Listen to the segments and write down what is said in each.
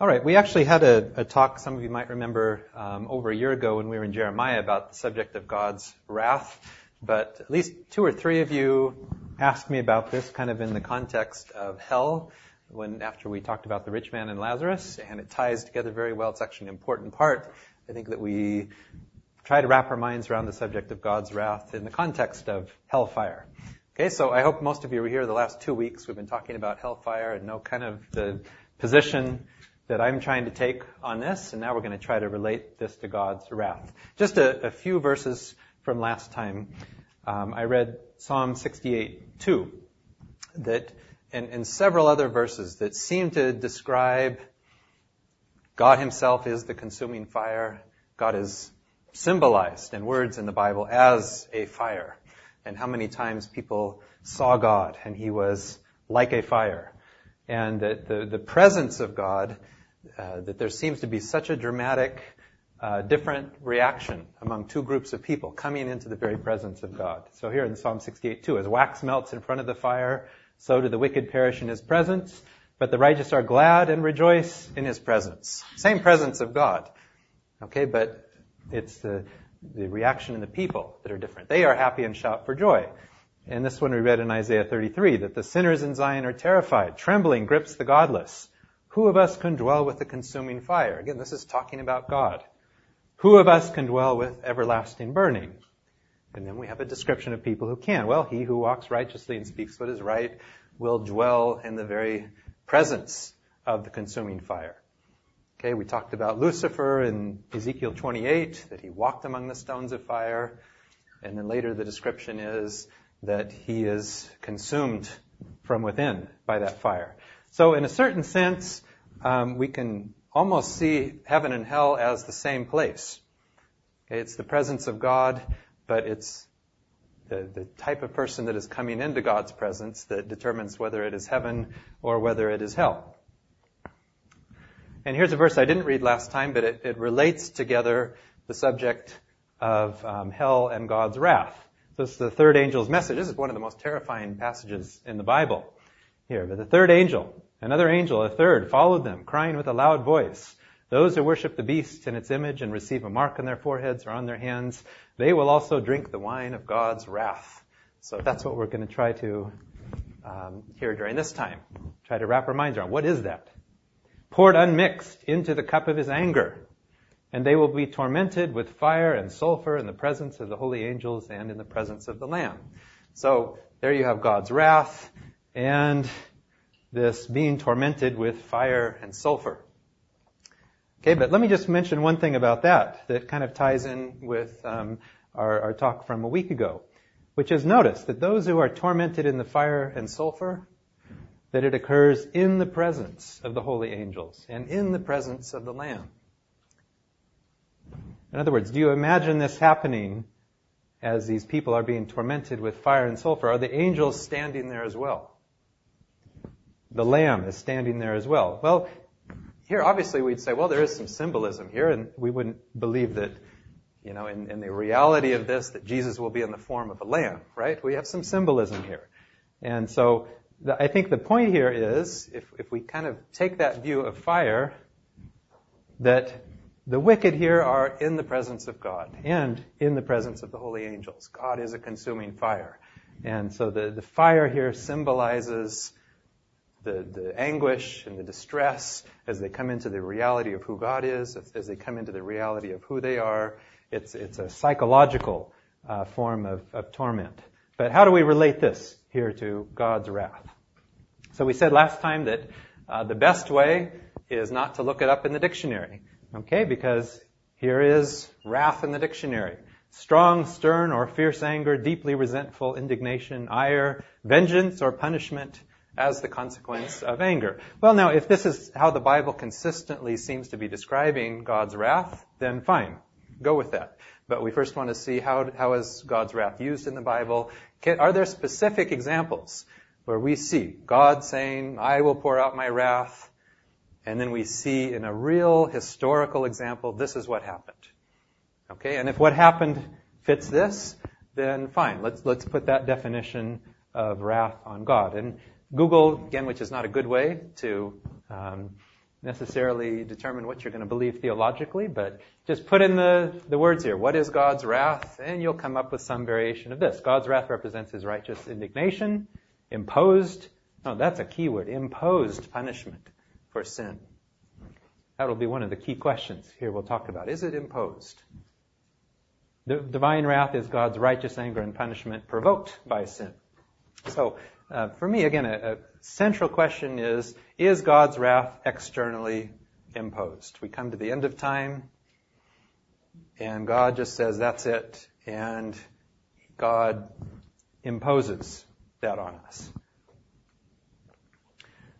All right, we actually had a, a talk, some of you might remember, um, over a year ago when we were in Jeremiah about the subject of God's wrath. But at least two or three of you asked me about this kind of in the context of hell when after we talked about the rich man and Lazarus, and it ties together very well. It's actually an important part. I think that we try to wrap our minds around the subject of God's wrath in the context of hellfire. Okay, so I hope most of you were here the last two weeks. We've been talking about hellfire and know kind of the position that I'm trying to take on this, and now we're going to try to relate this to God's wrath. Just a, a few verses from last time. Um, I read Psalm 68, 2, that, and, and several other verses that seem to describe God Himself is the consuming fire. God is symbolized in words in the Bible as a fire. And how many times people saw God and He was like a fire. And that the, the presence of God that there seems to be such a dramatic, uh, different reaction among two groups of people coming into the very presence of God. So here in Psalm 68 2, as wax melts in front of the fire, so do the wicked perish in his presence, but the righteous are glad and rejoice in his presence. Same presence of God. Okay, but it's the, the reaction in the people that are different. They are happy and shout for joy. And this one we read in Isaiah 33, that the sinners in Zion are terrified. Trembling grips the godless. Who of us can dwell with the consuming fire? Again, this is talking about God. Who of us can dwell with everlasting burning? And then we have a description of people who can. Well, he who walks righteously and speaks what is right will dwell in the very presence of the consuming fire. Okay, we talked about Lucifer in Ezekiel 28, that he walked among the stones of fire. And then later the description is that he is consumed from within by that fire. So in a certain sense, um, we can almost see heaven and hell as the same place. Okay, it's the presence of God, but it's the, the type of person that is coming into God's presence that determines whether it is heaven or whether it is hell. And here's a verse I didn't read last time, but it, it relates together the subject of um, hell and God's wrath. So this is the third angel's message. This is one of the most terrifying passages in the Bible here. But the third angel, another angel, a third, followed them, crying with a loud voice, Those who worship the beast and its image and receive a mark on their foreheads or on their hands, they will also drink the wine of God's wrath. So that's what we're going to try to um, hear during this time. Try to wrap our minds around what is that? Poured unmixed into the cup of his anger. And they will be tormented with fire and sulfur in the presence of the holy angels and in the presence of the Lamb. So there you have God's wrath and this being tormented with fire and sulfur. Okay, but let me just mention one thing about that that kind of ties in with um, our, our talk from a week ago, which is notice that those who are tormented in the fire and sulfur, that it occurs in the presence of the holy angels and in the presence of the Lamb. In other words, do you imagine this happening as these people are being tormented with fire and sulfur? Are the angels standing there as well? The lamb is standing there as well. Well, here obviously we'd say, well, there is some symbolism here, and we wouldn't believe that, you know, in, in the reality of this, that Jesus will be in the form of a lamb, right? We have some symbolism here. And so the, I think the point here is, if, if we kind of take that view of fire, that the wicked here are in the presence of God and in the presence of the holy angels. God is a consuming fire. And so the, the fire here symbolizes the, the anguish and the distress as they come into the reality of who God is, as they come into the reality of who they are. It's, it's a psychological uh, form of, of torment. But how do we relate this here to God's wrath? So we said last time that uh, the best way is not to look it up in the dictionary, okay? Because here is wrath in the dictionary. Strong, stern, or fierce anger, deeply resentful indignation, ire, vengeance or punishment, as the consequence of anger. Well, now, if this is how the Bible consistently seems to be describing God's wrath, then fine. Go with that. But we first want to see how, how is God's wrath used in the Bible. Can, are there specific examples where we see God saying, I will pour out my wrath, and then we see in a real historical example, this is what happened. Okay, and if what happened fits this, then fine. Let's, let's put that definition of wrath on God. And Google, again, which is not a good way to um, necessarily determine what you're going to believe theologically, but just put in the, the words here. What is God's wrath? And you'll come up with some variation of this. God's wrath represents his righteous indignation, imposed, no, that's a key word, imposed punishment for sin. That'll be one of the key questions here we'll talk about. Is it imposed? The divine wrath is God's righteous anger and punishment provoked by sin. So, uh, for me, again, a, a, central question is, is God's wrath externally imposed? We come to the end of time, and God just says, that's it, and God imposes that on us.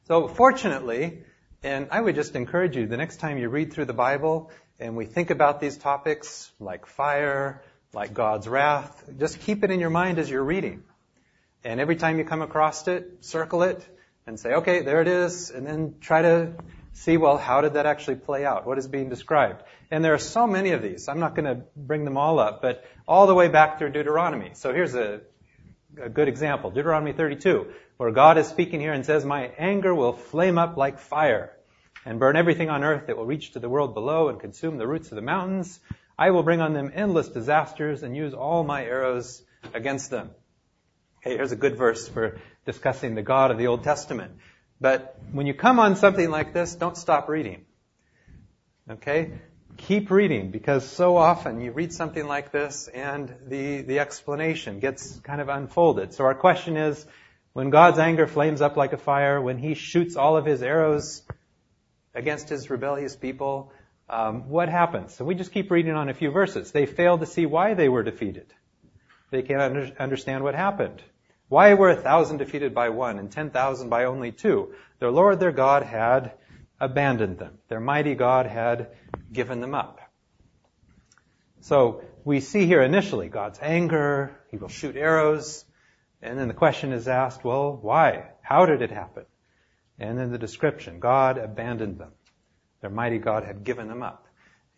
So, fortunately, and I would just encourage you, the next time you read through the Bible and we think about these topics like fire, like God's wrath, just keep it in your mind as you're reading. And every time you come across it, circle it and say, okay, there it is, and then try to see, well, how did that actually play out? What is being described? And there are so many of these. I'm not going to bring them all up, but all the way back through Deuteronomy. So here's a, a good example. Deuteronomy 32, where God is speaking here and says, my anger will flame up like fire and burn everything on earth. It will reach to the world below and consume the roots of the mountains. I will bring on them endless disasters and use all my arrows against them. Okay, here's a good verse for discussing the God of the Old Testament. But when you come on something like this, don't stop reading. Okay? Keep reading because so often you read something like this and the, the explanation gets kind of unfolded. So our question is, when God's anger flames up like a fire, when He shoots all of His arrows against His rebellious people, um, what happens? So we just keep reading on a few verses. They fail to see why they were defeated. They can't under, understand what happened. Why were a thousand defeated by one and ten thousand by only two? Their Lord, their God, had abandoned them. Their mighty God had given them up. So we see here initially God's anger. He will shoot arrows. And then the question is asked, well, why? How did it happen? And then the description, God abandoned them. Their mighty God had given them up.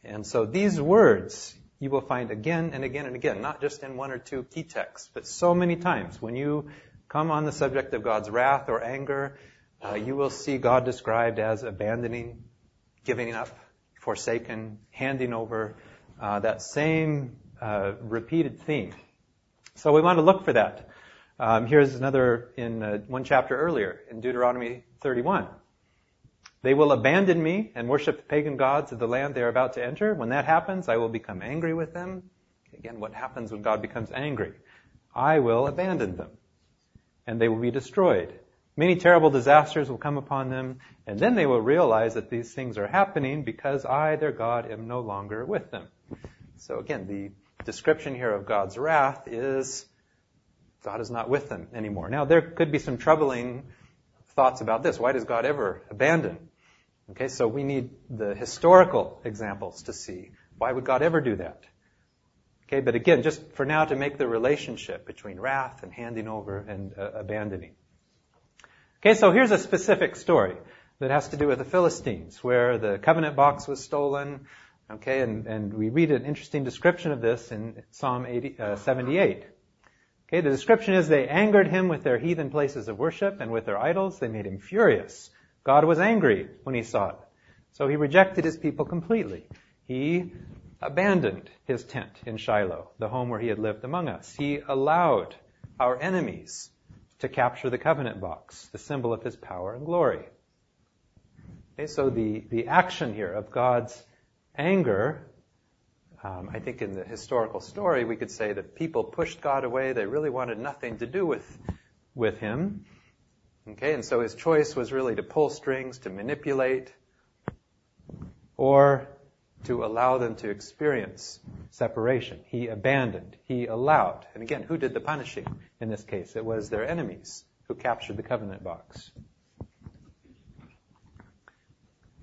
And so these words you will find again and again and again, not just in one or two key texts, but so many times when you come on the subject of God's wrath or anger, uh, you will see God described as abandoning, giving up, forsaken, handing over, uh, that same uh, repeated theme. So we want to look for that. Um, here's another in uh, one chapter earlier in Deuteronomy 31. They will abandon me and worship the pagan gods of the land they are about to enter. When that happens, I will become angry with them. Again, what happens when God becomes angry? I will abandon them and they will be destroyed. Many terrible disasters will come upon them and then they will realize that these things are happening because I, their God, am no longer with them. So again, the description here of God's wrath is God is not with them anymore. Now there could be some troubling thoughts about this. Why does God ever abandon? Okay, so we need the historical examples to see why would God ever do that? Okay, but again, just for now to make the relationship between wrath and handing over and uh, abandoning. Okay, so here's a specific story that has to do with the Philistines, where the covenant box was stolen. Okay, and, and we read an interesting description of this in Psalm 80, uh, 78. Okay, the description is they angered him with their heathen places of worship and with their idols. They made him furious. God was angry when he saw it. So he rejected his people completely. He abandoned his tent in Shiloh, the home where he had lived among us. He allowed our enemies to capture the covenant box, the symbol of his power and glory. Okay, so the, the action here of God's anger, um, I think in the historical story, we could say that people pushed God away. They really wanted nothing to do with, with him. Okay, and so his choice was really to pull strings, to manipulate, or to allow them to experience separation. He abandoned, he allowed. And again, who did the punishing in this case? It was their enemies who captured the covenant box.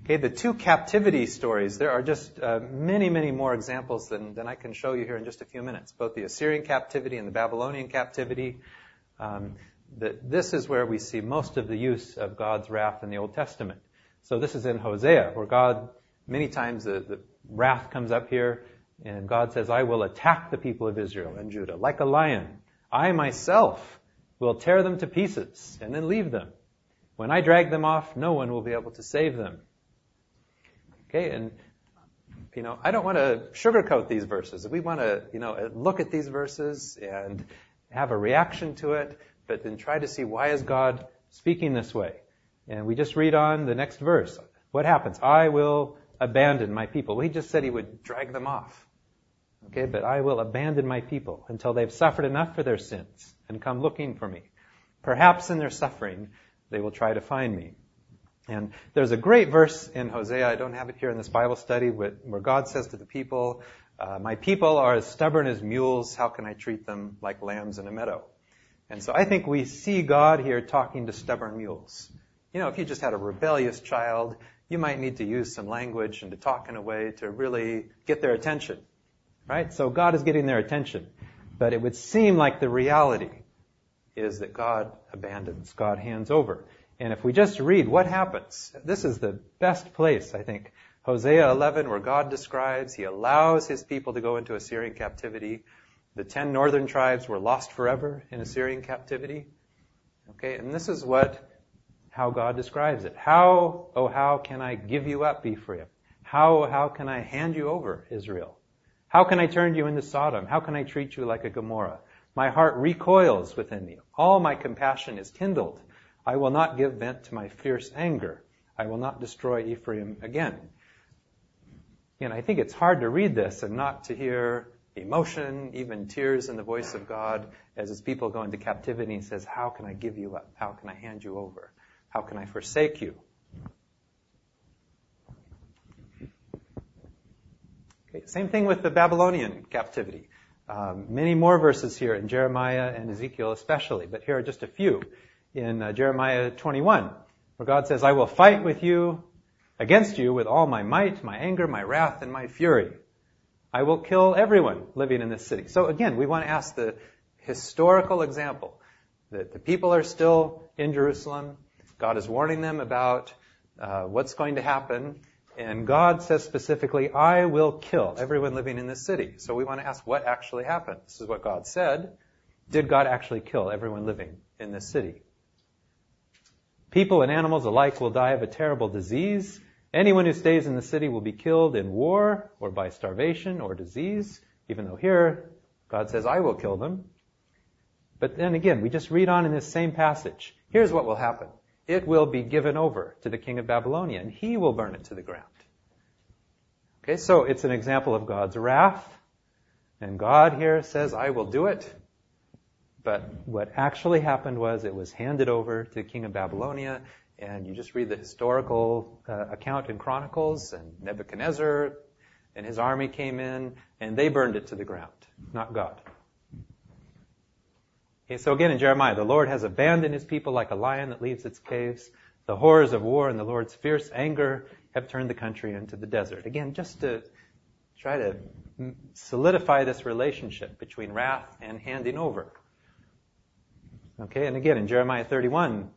Okay, the two captivity stories, there are just uh, many, many more examples than, than I can show you here in just a few minutes. Both the Assyrian captivity and the Babylonian captivity. Um, that this is where we see most of the use of God's wrath in the Old Testament. So this is in Hosea, where God, many times the, the wrath comes up here, and God says, I will attack the people of Israel and Judah like a lion. I myself will tear them to pieces and then leave them. When I drag them off, no one will be able to save them. Okay, and you know, I don't want to sugarcoat these verses. We want to, you know, look at these verses and have a reaction to it, but then try to see why is God speaking this way. And we just read on the next verse. What happens? I will abandon my people. Well, he just said he would drag them off. Okay, but I will abandon my people until they've suffered enough for their sins and come looking for me. Perhaps in their suffering, they will try to find me. And there's a great verse in Hosea, I don't have it here in this Bible study, where God says to the people, uh, My people are as stubborn as mules, how can I treat them like lambs in a meadow? And so I think we see God here talking to stubborn mules. You know, if you just had a rebellious child, you might need to use some language and to talk in a way to really get their attention. Right? So God is getting their attention. But it would seem like the reality is that God abandons, God hands over. And if we just read what happens, this is the best place, I think. Hosea 11, where God describes, He allows His people to go into Assyrian captivity. The ten northern tribes were lost forever in Assyrian captivity. Okay, and this is what, how God describes it. How, oh how can I give you up, Ephraim? How, how can I hand you over, Israel? How can I turn you into Sodom? How can I treat you like a Gomorrah? My heart recoils within me. All my compassion is kindled. I will not give vent to my fierce anger. I will not destroy Ephraim again. And I think it's hard to read this and not to hear emotion, even tears in the voice of God as his people go into captivity and says, how can I give you up? How can I hand you over? How can I forsake you? Okay, same thing with the Babylonian captivity. Um, many more verses here in Jeremiah and Ezekiel especially, but here are just a few in uh, Jeremiah 21, where God says, I will fight with you, against you with all my might, my anger, my wrath, and my fury. I will kill everyone living in this city. So again, we want to ask the historical example that the people are still in Jerusalem. God is warning them about uh, what's going to happen. And God says specifically, I will kill everyone living in this city. So we want to ask what actually happened. This is what God said. Did God actually kill everyone living in this city? People and animals alike will die of a terrible disease. Anyone who stays in the city will be killed in war or by starvation or disease, even though here God says, I will kill them. But then again, we just read on in this same passage. Here's what will happen. It will be given over to the king of Babylonia and he will burn it to the ground. Okay, so it's an example of God's wrath. And God here says, I will do it. But what actually happened was it was handed over to the king of Babylonia, and you just read the historical uh, account in Chronicles, and Nebuchadnezzar and his army came in, and they burned it to the ground, not God. Okay, so again in Jeremiah, the Lord has abandoned his people like a lion that leaves its caves. The horrors of war and the Lord's fierce anger have turned the country into the desert. Again, just to try to solidify this relationship between wrath and handing over. Okay, and again in Jeremiah 31,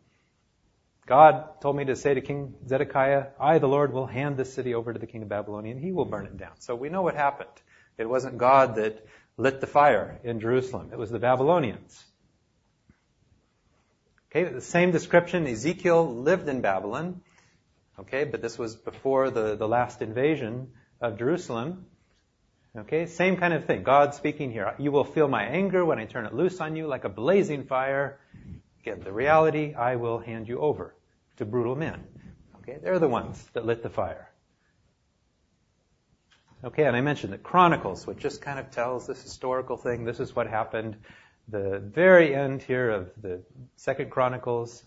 God told me to say to King Zedekiah, I, the Lord, will hand this city over to the king of Babylonia and he will burn it down. So we know what happened. It wasn't God that lit the fire in Jerusalem. It was the Babylonians. Okay, the same description. Ezekiel lived in Babylon. Okay, but this was before the, the last invasion of Jerusalem. Okay, same kind of thing. God speaking here. You will feel my anger when I turn it loose on you like a blazing fire. Again, the reality, I will hand you over to brutal men. Okay, they're the ones that lit the fire. Okay, and I mentioned that Chronicles, which just kind of tells this historical thing, this is what happened. The very end here of the second Chronicles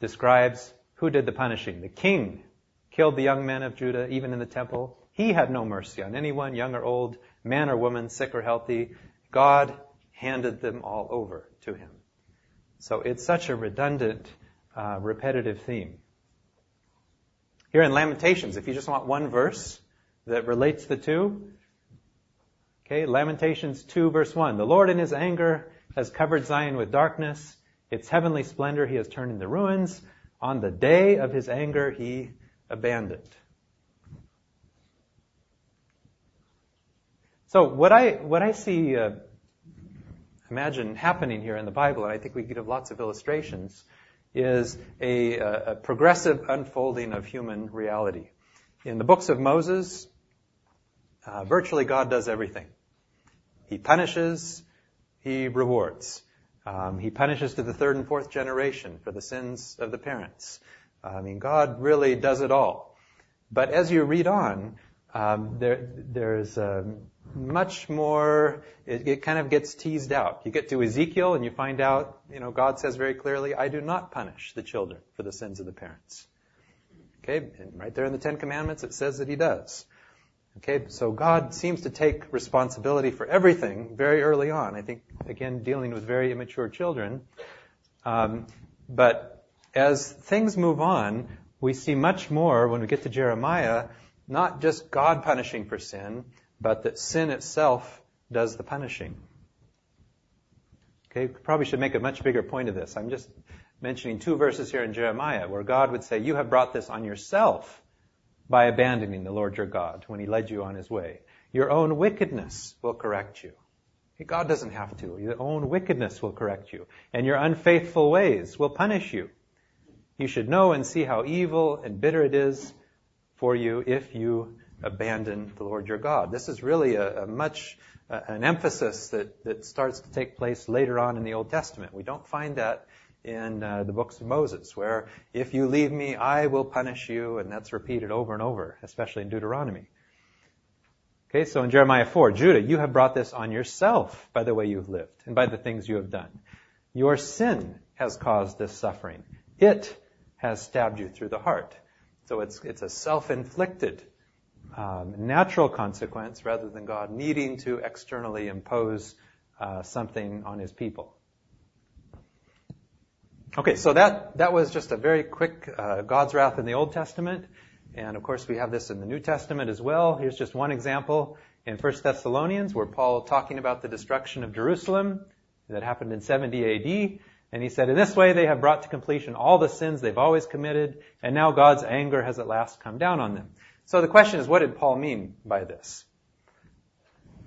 describes who did the punishing. The king killed the young men of Judah, even in the temple. He had no mercy on anyone, young or old, man or woman, sick or healthy. God handed them all over to him. So it's such a redundant, uh, repetitive theme. Here in Lamentations, if you just want one verse that relates the two, okay, Lamentations 2 verse 1. The Lord in his anger has covered Zion with darkness. Its heavenly splendor he has turned into ruins. On the day of his anger he abandoned. So what I what I see, uh, imagine happening here in the Bible, and I think we could have lots of illustrations, is a, a progressive unfolding of human reality. in the books of Moses, uh, virtually God does everything. He punishes, he rewards. Um, he punishes to the third and fourth generation for the sins of the parents. I mean, God really does it all. But as you read on, um, there, there's um, much more. It, it kind of gets teased out. You get to Ezekiel and you find out, you know, God says very clearly, "I do not punish the children for the sins of the parents." Okay, and right there in the Ten Commandments, it says that He does. Okay, so God seems to take responsibility for everything very early on. I think, again, dealing with very immature children. Um, but as things move on, we see much more when we get to Jeremiah, not just God punishing for sin, but that sin itself does the punishing. Okay, probably should make a much bigger point of this. I'm just mentioning two verses here in Jeremiah where God would say, You have brought this on yourself by abandoning the Lord your God when he led you on his way. Your own wickedness will correct you. God doesn't have to. Your own wickedness will correct you, and your unfaithful ways will punish you. You should know and see how evil and bitter it is for you if you abandon the Lord your God. This is really a, a much uh, an emphasis that, that starts to take place later on in the Old Testament. We don't find that in uh, the books of Moses, where if you leave me, I will punish you, and that's repeated over and over, especially in Deuteronomy. Okay, so in Jeremiah 4, Judah, you have brought this on yourself by the way you've lived and by the things you have done. Your sin has caused this suffering. It has stabbed you through the heart. So it's, it's a self-inflicted um, natural consequence rather than God needing to externally impose uh, something on his people. Okay, so that, that was just a very quick uh, God's wrath in the Old Testament. And of course, we have this in the New Testament as well. Here's just one example in 1 Thessalonians where Paul talking about the destruction of Jerusalem that happened in 70 AD. And he said, in this way they have brought to completion all the sins they've always committed, and now God's anger has at last come down on them. So the question is, what did Paul mean by this?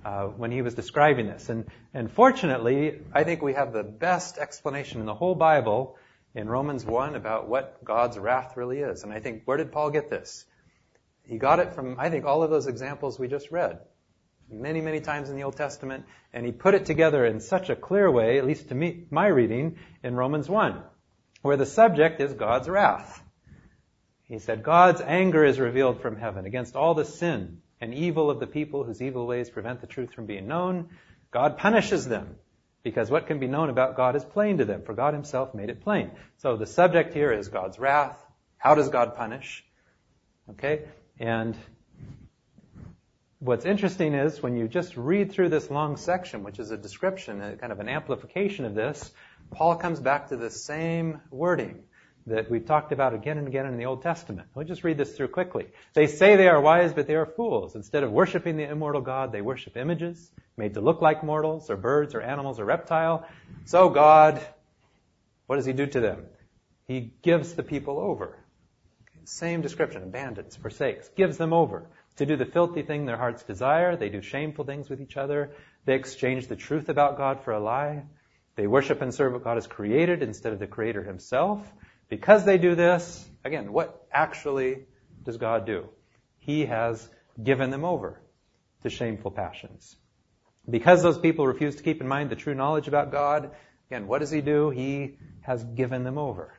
Uh, when he was describing this. And, and fortunately, I think we have the best explanation in the whole Bible in Romans 1 about what God's wrath really is. And I think, where did Paul get this? He got it from, I think, all of those examples we just read. Many, many times in the Old Testament. And he put it together in such a clear way, at least to me, my reading, in Romans 1, where the subject is God's wrath. He said, God's anger is revealed from heaven against all the sin and evil of the people whose evil ways prevent the truth from being known. God punishes them because what can be known about God is plain to them, for God himself made it plain. So the subject here is God's wrath. How does God punish? Okay? And what's interesting is when you just read through this long section, which is a description, a kind of an amplification of this, Paul comes back to the same wording that we've talked about again and again in the Old Testament. We'll just read this through quickly. They say they are wise, but they are fools. Instead of worshiping the immortal God, they worship images made to look like mortals, or birds, or animals, or reptile. So God, what does He do to them? He gives the people over. Same description, abandons, forsakes, gives them over to do the filthy thing their hearts desire. They do shameful things with each other. They exchange the truth about God for a lie. They worship and serve what God has created instead of the Creator Himself. Because they do this, again, what actually does God do? He has given them over to shameful passions. Because those people refuse to keep in mind the true knowledge about God, again, what does he do? He has given them over.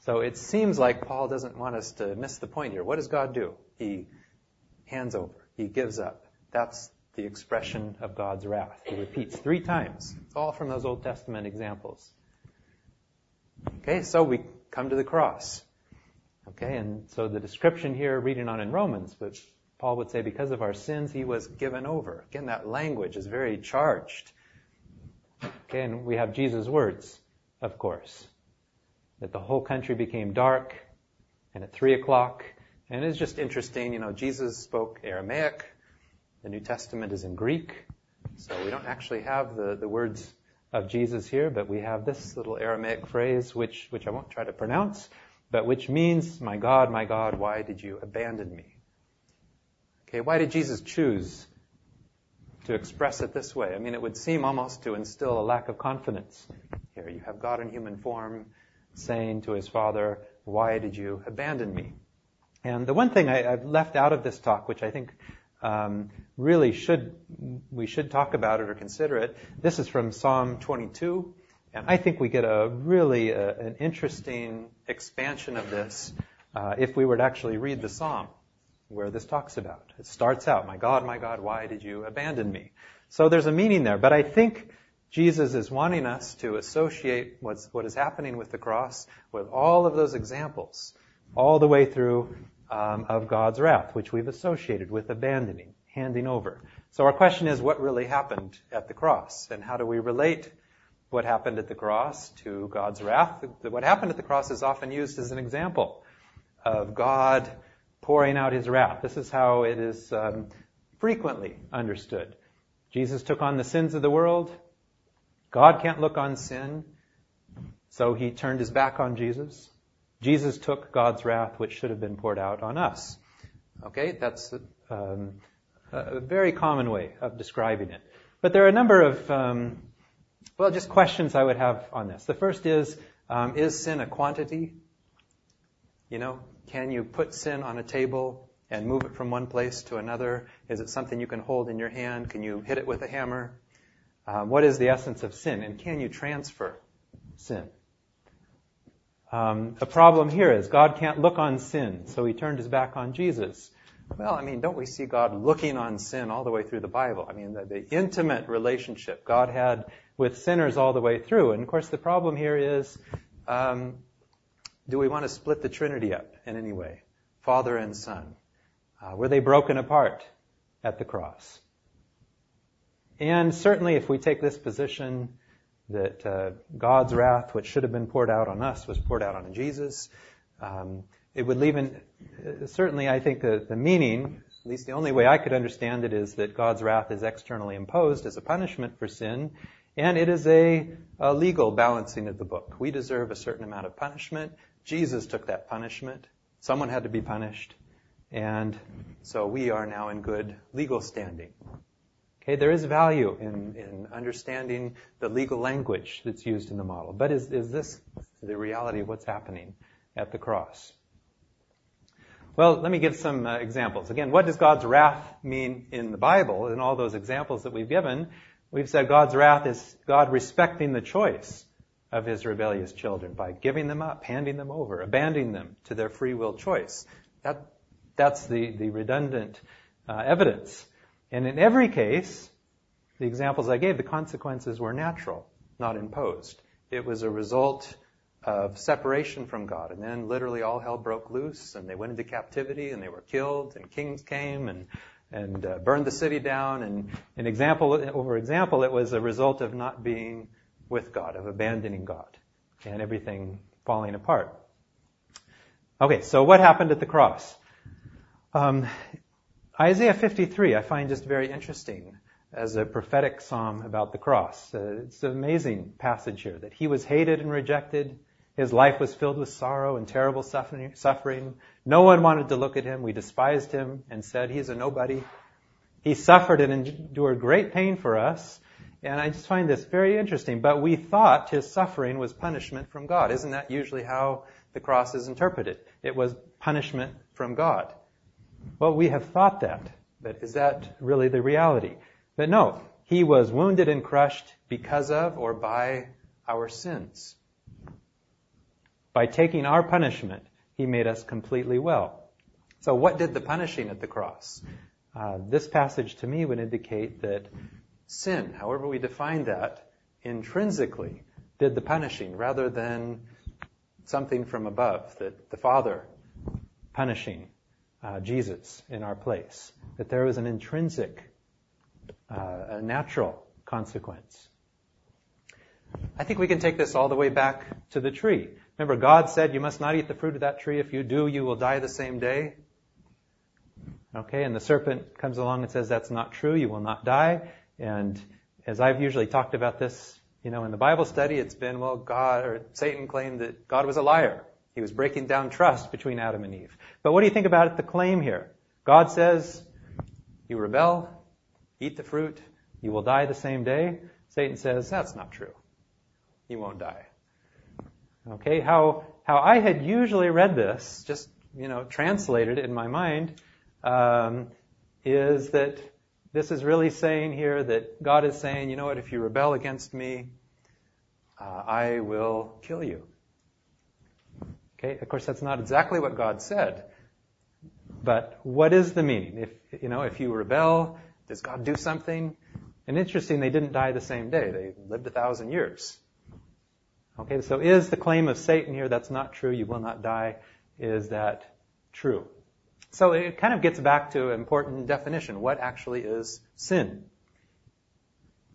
So it seems like Paul doesn't want us to miss the point here. What does God do? He hands over. He gives up. That's the expression of God's wrath. He repeats three times. It's all from those Old Testament examples. Okay, so we come to the cross. Okay, and so the description here, reading on in Romans, but Paul would say because of our sins, he was given over. Again, that language is very charged. Okay, and we have Jesus' words, of course, that the whole country became dark, and at three o'clock, and it's just interesting, you know, Jesus spoke Aramaic, the New Testament is in Greek, so we don't actually have the, the words of Jesus here, but we have this little Aramaic phrase, which, which I won't try to pronounce, but which means, my God, my God, why did you abandon me? Okay, why did Jesus choose to express it this way? I mean, it would seem almost to instill a lack of confidence. Here, you have God in human form saying to his Father, why did you abandon me? And the one thing I, have left out of this talk, which I think um, really should we should talk about it or consider it. This is from Psalm 22, and I think we get a really uh, an interesting expansion of this uh, if we were to actually read the psalm where this talks about. It starts out, "My God, my God, why did you abandon me?" So there's a meaning there, but I think Jesus is wanting us to associate what's, what is happening with the cross with all of those examples, all the way through um, of God's wrath, which we've associated with abandoning, handing over. So our question is, what really happened at the cross, and how do we relate what happened at the cross to God's wrath? What happened at the cross is often used as an example of God pouring out His wrath. This is how it is um, frequently understood. Jesus took on the sins of the world. God can't look on sin, so He turned His back on Jesus. Jesus took God's wrath, which should have been poured out on us. Okay, that's um, a very common way of describing it. But there are a number of, um, well, just questions I would have on this. The first is, um, is sin a quantity? You know, can you put sin on a table and move it from one place to another? Is it something you can hold in your hand? Can you hit it with a hammer? Um, what is the essence of sin? And can you transfer sin? Um, a problem here is God can't look on sin, so he turned his back on Jesus. Well, I mean, don't we see God looking on sin all the way through the Bible? I mean, the, the intimate relationship God had with sinners all the way through. And of course, the problem here is, um, do we want to split the Trinity up in any way? Father and Son. Uh, were they broken apart at the cross? And certainly, if we take this position, that uh, God's wrath, which should have been poured out on us, was poured out on Jesus. Um, it would leave in, uh, certainly I think the, the meaning, at least the only way I could understand it is that God's wrath is externally imposed as a punishment for sin, and it is a, a legal balancing of the book. We deserve a certain amount of punishment. Jesus took that punishment. Someone had to be punished. And so we are now in good legal standing. Okay, there is value in, in understanding the legal language that's used in the model. But is, is this the reality of what's happening at the cross? Well, let me give some uh, examples. Again, what does God's wrath mean in the Bible? In all those examples that we've given, we've said God's wrath is God respecting the choice of his rebellious children by giving them up, handing them over, abandoning them to their free will choice. That, that's the, the redundant uh, evidence. And in every case, the examples I gave, the consequences were natural, not imposed. It was a result of separation from God. And then literally all hell broke loose and they went into captivity and they were killed and kings came and, and uh, burned the city down. And in example over example, it was a result of not being with God, of abandoning God and everything falling apart. Okay, so what happened at the cross? Um, Isaiah 53 I find just very interesting as a prophetic psalm about the cross. Uh, it's an amazing passage here that he was hated and rejected. His life was filled with sorrow and terrible suffering. No one wanted to look at him. We despised him and said, he's a nobody. He suffered and endured great pain for us. And I just find this very interesting. But we thought his suffering was punishment from God. Isn't that usually how the cross is interpreted? It was punishment from God. Well, we have thought that, but is that really the reality? But no, he was wounded and crushed because of or by our sins. By taking our punishment, he made us completely well. So what did the punishing at the cross? Uh, this passage to me would indicate that sin, however we define that, intrinsically did the punishing rather than something from above, that the Father punishing uh, Jesus in our place. That there was an intrinsic, uh, a natural consequence. I think we can take this all the way back to the tree. Remember, God said, You must not eat the fruit of that tree. If you do, you will die the same day. Okay, and the serpent comes along and says, That's not true. You will not die. And as I've usually talked about this, you know, in the Bible study, it's been, well, God, or Satan claimed that God was a liar. He was breaking down trust between Adam and Eve. But what do you think about the claim here? God says, you rebel, eat the fruit, you will die the same day. Satan says, that's not true. You won't die. Okay, how, how I had usually read this, just you know, translated in my mind um, is that this is really saying here that God is saying, you know what, if you rebel against me, uh, I will kill you. Okay, of course that's not exactly what God said. But what is the meaning? If, you know, if you rebel, does God do something? And interesting, they didn't die the same day. They lived a thousand years. Okay, so is the claim of Satan here, that's not true, you will not die, is that true? So it kind of gets back to an important definition. What actually is sin?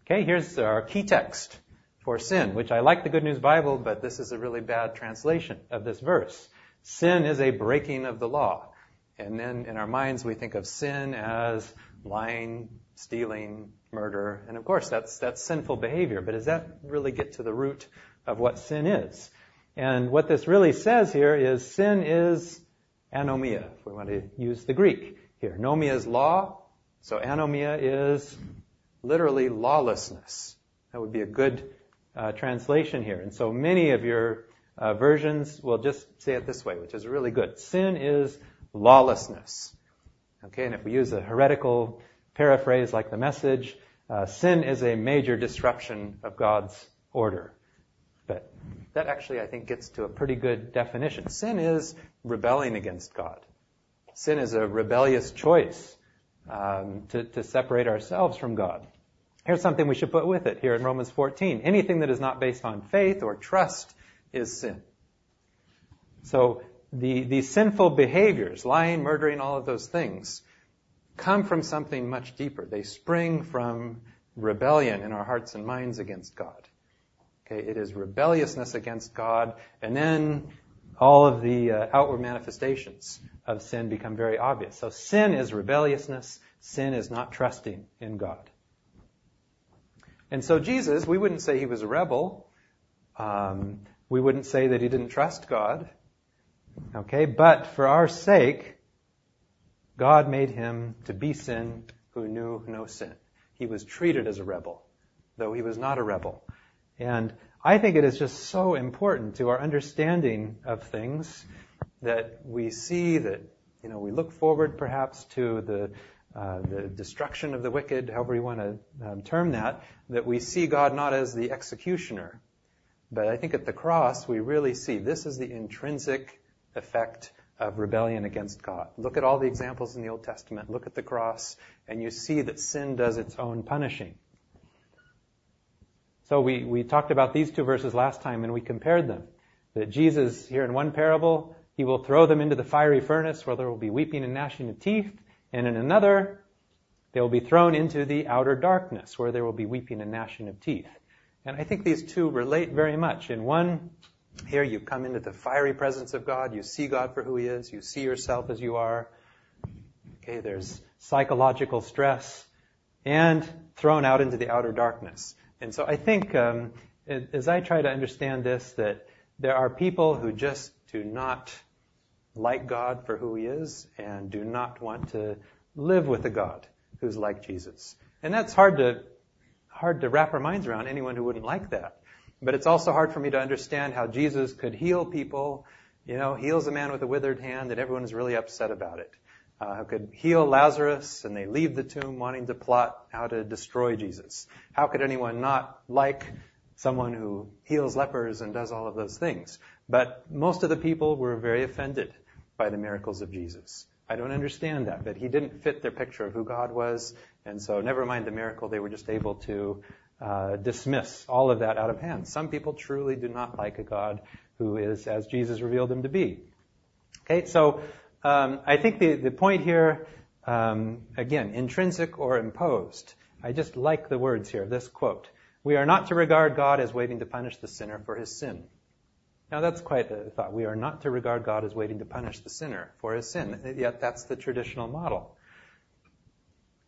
Okay, here's our key text for sin, which I like the Good News Bible, but this is a really bad translation of this verse. Sin is a breaking of the law. And then in our minds we think of sin as lying, stealing, murder, and of course that's, that's sinful behavior, but does that really get to the root of what sin is? And what this really says here is sin is anomia, if we want to use the Greek here. Nomia is law, so anomia is literally lawlessness. That would be a good uh, translation here. And so many of your uh, versions will just say it this way, which is really good. Sin is lawlessness. Okay, and if we use a heretical paraphrase like the message, uh, sin is a major disruption of God's order. But that actually, I think, gets to a pretty good definition. Sin is rebelling against God. Sin is a rebellious choice um, to, to separate ourselves from God. Here's something we should put with it here in Romans 14. Anything that is not based on faith or trust is sin. So the, the sinful behaviors, lying, murdering, all of those things, come from something much deeper. They spring from rebellion in our hearts and minds against God. Okay, it is rebelliousness against God, and then all of the uh, outward manifestations of sin become very obvious. So sin is rebelliousness. Sin is not trusting in God. And so Jesus, we wouldn't say he was a rebel. Um, we wouldn't say that he didn't trust God. Okay, but for our sake, God made him to be sin who knew no sin. He was treated as a rebel, though he was not a rebel. And I think it is just so important to our understanding of things that we see that, you know, we look forward perhaps to the, the destruction of the wicked, however you want to um, term that, that we see God not as the executioner. But I think at the cross we really see this is the intrinsic effect of rebellion against God. Look at all the examples in the Old Testament. Look at the cross, and you see that sin does its own punishing. So we, we talked about these two verses last time and we compared them. That Jesus, here in one parable, he will throw them into the fiery furnace where there will be weeping and gnashing of teeth. And in another, they will be thrown into the outer darkness where there will be weeping and gnashing of teeth. And I think these two relate very much. In one, here you come into the fiery presence of God, you see God for who He is, you see yourself as you are. Okay, there's psychological stress and thrown out into the outer darkness. And so I think, um, as I try to understand this, that there are people who just do not like God for who He is and do not want to live with a God who's like Jesus. And that's hard to hard to wrap our minds around anyone who wouldn't like that. But it's also hard for me to understand how Jesus could heal people, you know, heals a man with a withered hand and everyone is really upset about it uh, who could heal Lazarus, and they leave the tomb wanting to plot how to destroy Jesus. How could anyone not like someone who heals lepers and does all of those things? But most of the people were very offended by the miracles of Jesus. I don't understand that, but he didn't fit their picture of who God was, and so never mind the miracle, they were just able to uh, dismiss all of that out of hand. Some people truly do not like a God who is as Jesus revealed him to be. Okay, so um, I think the, the point here, um, again, intrinsic or imposed. I just like the words here, this quote. We are not to regard God as waiting to punish the sinner for his sin. Now that's quite a thought. We are not to regard God as waiting to punish the sinner for his sin. Yet that's the traditional model.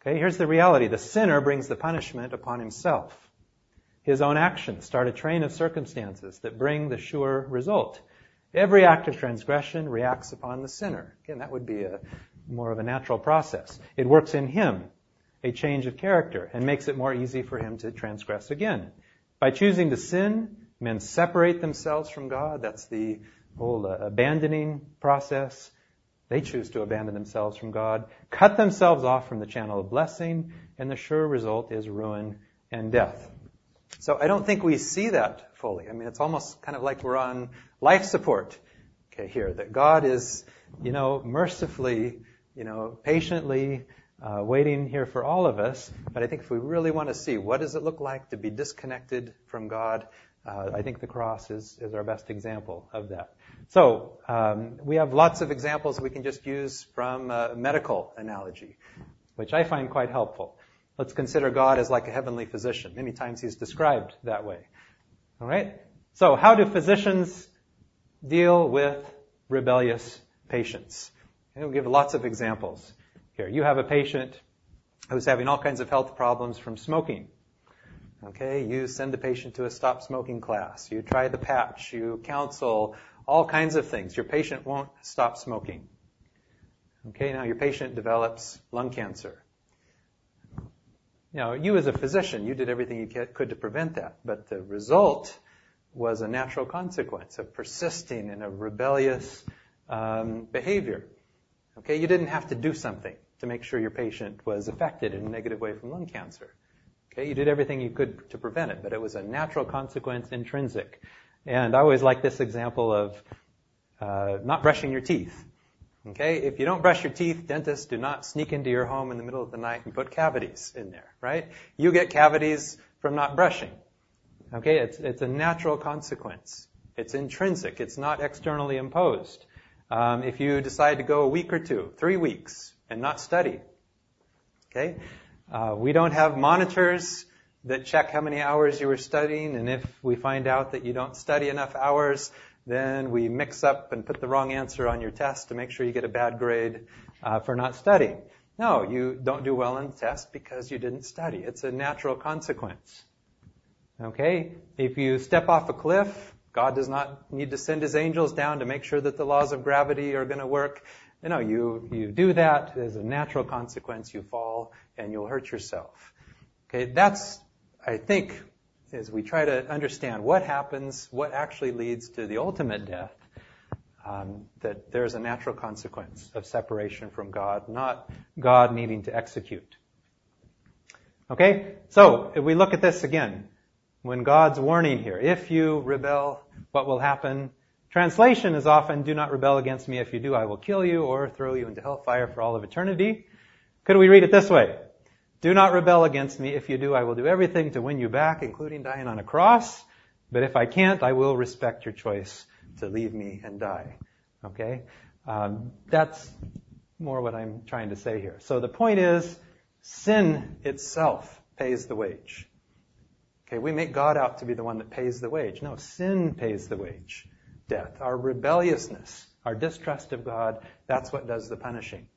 Okay, here's the reality. The sinner brings the punishment upon himself. His own actions start a train of circumstances that bring the sure result. Every act of transgression reacts upon the sinner. Again, that would be a more of a natural process. It works in him a change of character and makes it more easy for him to transgress again. By choosing to sin, men separate themselves from God. That's the whole uh, abandoning process. They choose to abandon themselves from God, cut themselves off from the channel of blessing, and the sure result is ruin and death. So I don't think we see that fully. I mean, it's almost kind of like we're on life support, okay, here, that God is, you know, mercifully, you know, patiently uh, waiting here for all of us. But I think if we really want to see what does it look like to be disconnected from God, uh, I think the cross is, is our best example of that. So um, we have lots of examples we can just use from medical analogy, which I find quite helpful. Let's consider God as like a heavenly physician. Many times he's described that way. All right? So how do physicians deal with rebellious patients? And we'll give lots of examples here. You have a patient who's having all kinds of health problems from smoking. Okay, you send the patient to a stop smoking class. You try the patch. You counsel all kinds of things. Your patient won't stop smoking. Okay, now your patient develops lung cancer. Now, you as a physician, you did everything you could to prevent that, but the result was a natural consequence of persisting in a rebellious um, behavior. Okay, you didn't have to do something to make sure your patient was affected in a negative way from lung cancer. Okay, you did everything you could to prevent it, but it was a natural consequence, intrinsic. And I always like this example of uh, not brushing your teeth. Okay, if you don't brush your teeth, dentists do not sneak into your home in the middle of the night and put cavities in there, right? You get cavities from not brushing. Okay, it's, it's a natural consequence. It's intrinsic. It's not externally imposed. Um, if you decide to go a week or two, three weeks, and not study, okay, uh, we don't have monitors that check how many hours you were studying, and if we find out that you don't study enough hours, then we mix up and put the wrong answer on your test to make sure you get a bad grade uh, for not studying. No, you don't do well on the test because you didn't study. It's a natural consequence. Okay? If you step off a cliff, God does not need to send his angels down to make sure that the laws of gravity are going to work. You know, you, you do that there's a natural consequence. You fall and you'll hurt yourself. Okay? That's, I think, as we try to understand what happens, what actually leads to the ultimate death, um, that there's a natural consequence of separation from God, not God needing to execute. Okay? So, if we look at this again, when God's warning here, if you rebel, what will happen? Translation is often, do not rebel against me. If you do, I will kill you or throw you into hellfire for all of eternity. Could we read it this way? Do not rebel against me. If you do, I will do everything to win you back, including dying on a cross. But if I can't, I will respect your choice to leave me and die. Okay? Um, that's more what I'm trying to say here. So the point is, sin itself pays the wage. Okay, we make God out to be the one that pays the wage. No, sin pays the wage. Death. Our rebelliousness, our distrust of God, that's what does the punishing.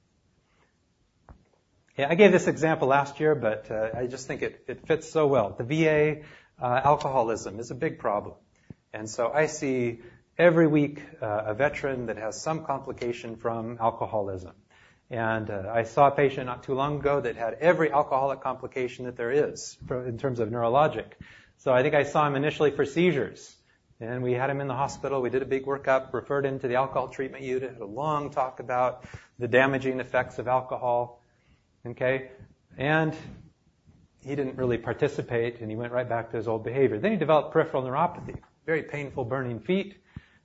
Yeah, I gave this example last year, but uh, I just think it, it fits so well. The VA uh, alcoholism is a big problem. And so I see every week uh, a veteran that has some complication from alcoholism. And uh, I saw a patient not too long ago that had every alcoholic complication that there is in terms of neurologic. So I think I saw him initially for seizures. And we had him in the hospital. We did a big workup, referred him to the alcohol treatment unit, had a long talk about the damaging effects of alcohol. Okay? And he didn't really participate and he went right back to his old behavior. Then he developed peripheral neuropathy, very painful burning feet.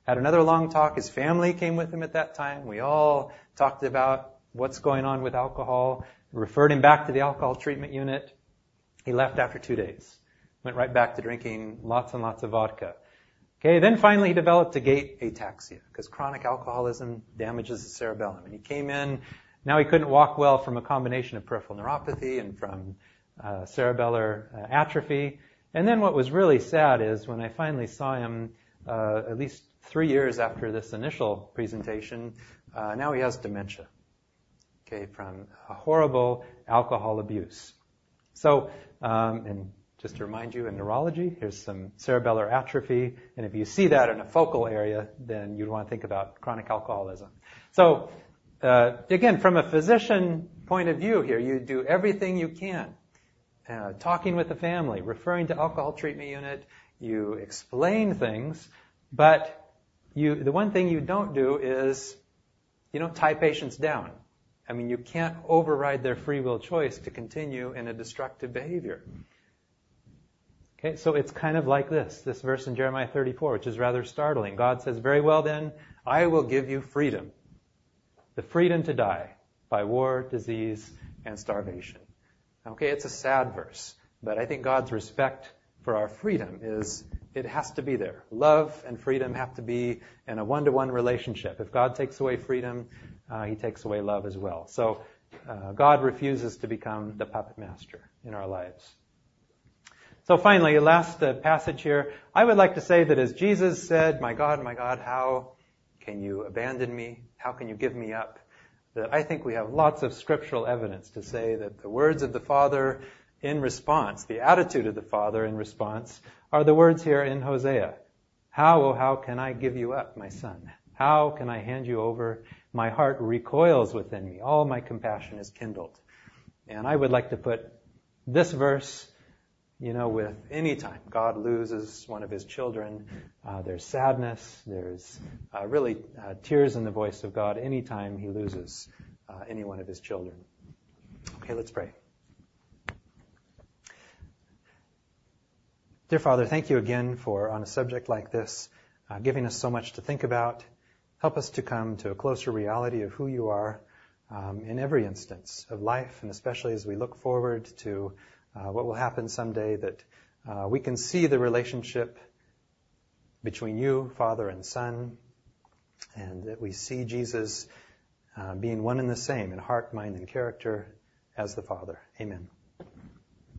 Had another long talk. His family came with him at that time. We all talked about what's going on with alcohol, referred him back to the alcohol treatment unit. He left after two days. Went right back to drinking lots and lots of vodka. Okay, then finally he developed a gait ataxia because chronic alcoholism damages the cerebellum. And he came in now he couldn't walk well from a combination of peripheral neuropathy and from uh, cerebellar uh, atrophy. And then what was really sad is when I finally saw him, uh, at least three years after this initial presentation, uh, now he has dementia. Okay, from a horrible alcohol abuse. So, um, and just to remind you, in neurology, here's some cerebellar atrophy, and if you see that in a focal area, then you'd want to think about chronic alcoholism. So, uh, again, from a physician point of view here, you do everything you can. Uh, talking with the family, referring to alcohol treatment unit, you explain things, but you, the one thing you don't do is you don't tie patients down. I mean, you can't override their free will choice to continue in a destructive behavior. Okay, so it's kind of like this, this verse in Jeremiah 34, which is rather startling. God says, very well then, I will give you freedom. The freedom to die by war, disease, and starvation. Okay, it's a sad verse, but I think God's respect for our freedom is it has to be there. Love and freedom have to be in a one-to-one relationship. If God takes away freedom, uh, He takes away love as well. So uh, God refuses to become the puppet master in our lives. So finally, last uh, passage here. I would like to say that as Jesus said, "My God, my God, how can you abandon me? How can you give me up?" That I think we have lots of scriptural evidence to say that the words of the Father in response, the attitude of the Father in response, are the words here in Hosea. How, oh, how can I give you up, my son? How can I hand you over? My heart recoils within me. All my compassion is kindled. And I would like to put this verse, you know, with any time God loses one of his children, uh, there's sadness, there's uh, really uh, tears in the voice of God any time he loses uh, any one of his children. Okay, let's pray. Dear Father, thank you again for, on a subject like this, uh, giving us so much to think about. Help us to come to a closer reality of who you are um, in every instance of life, and especially as we look forward to uh, what will happen someday, that uh, we can see the relationship between you, Father, and Son, and that we see Jesus uh, being one and the same in heart, mind, and character as the Father. Amen.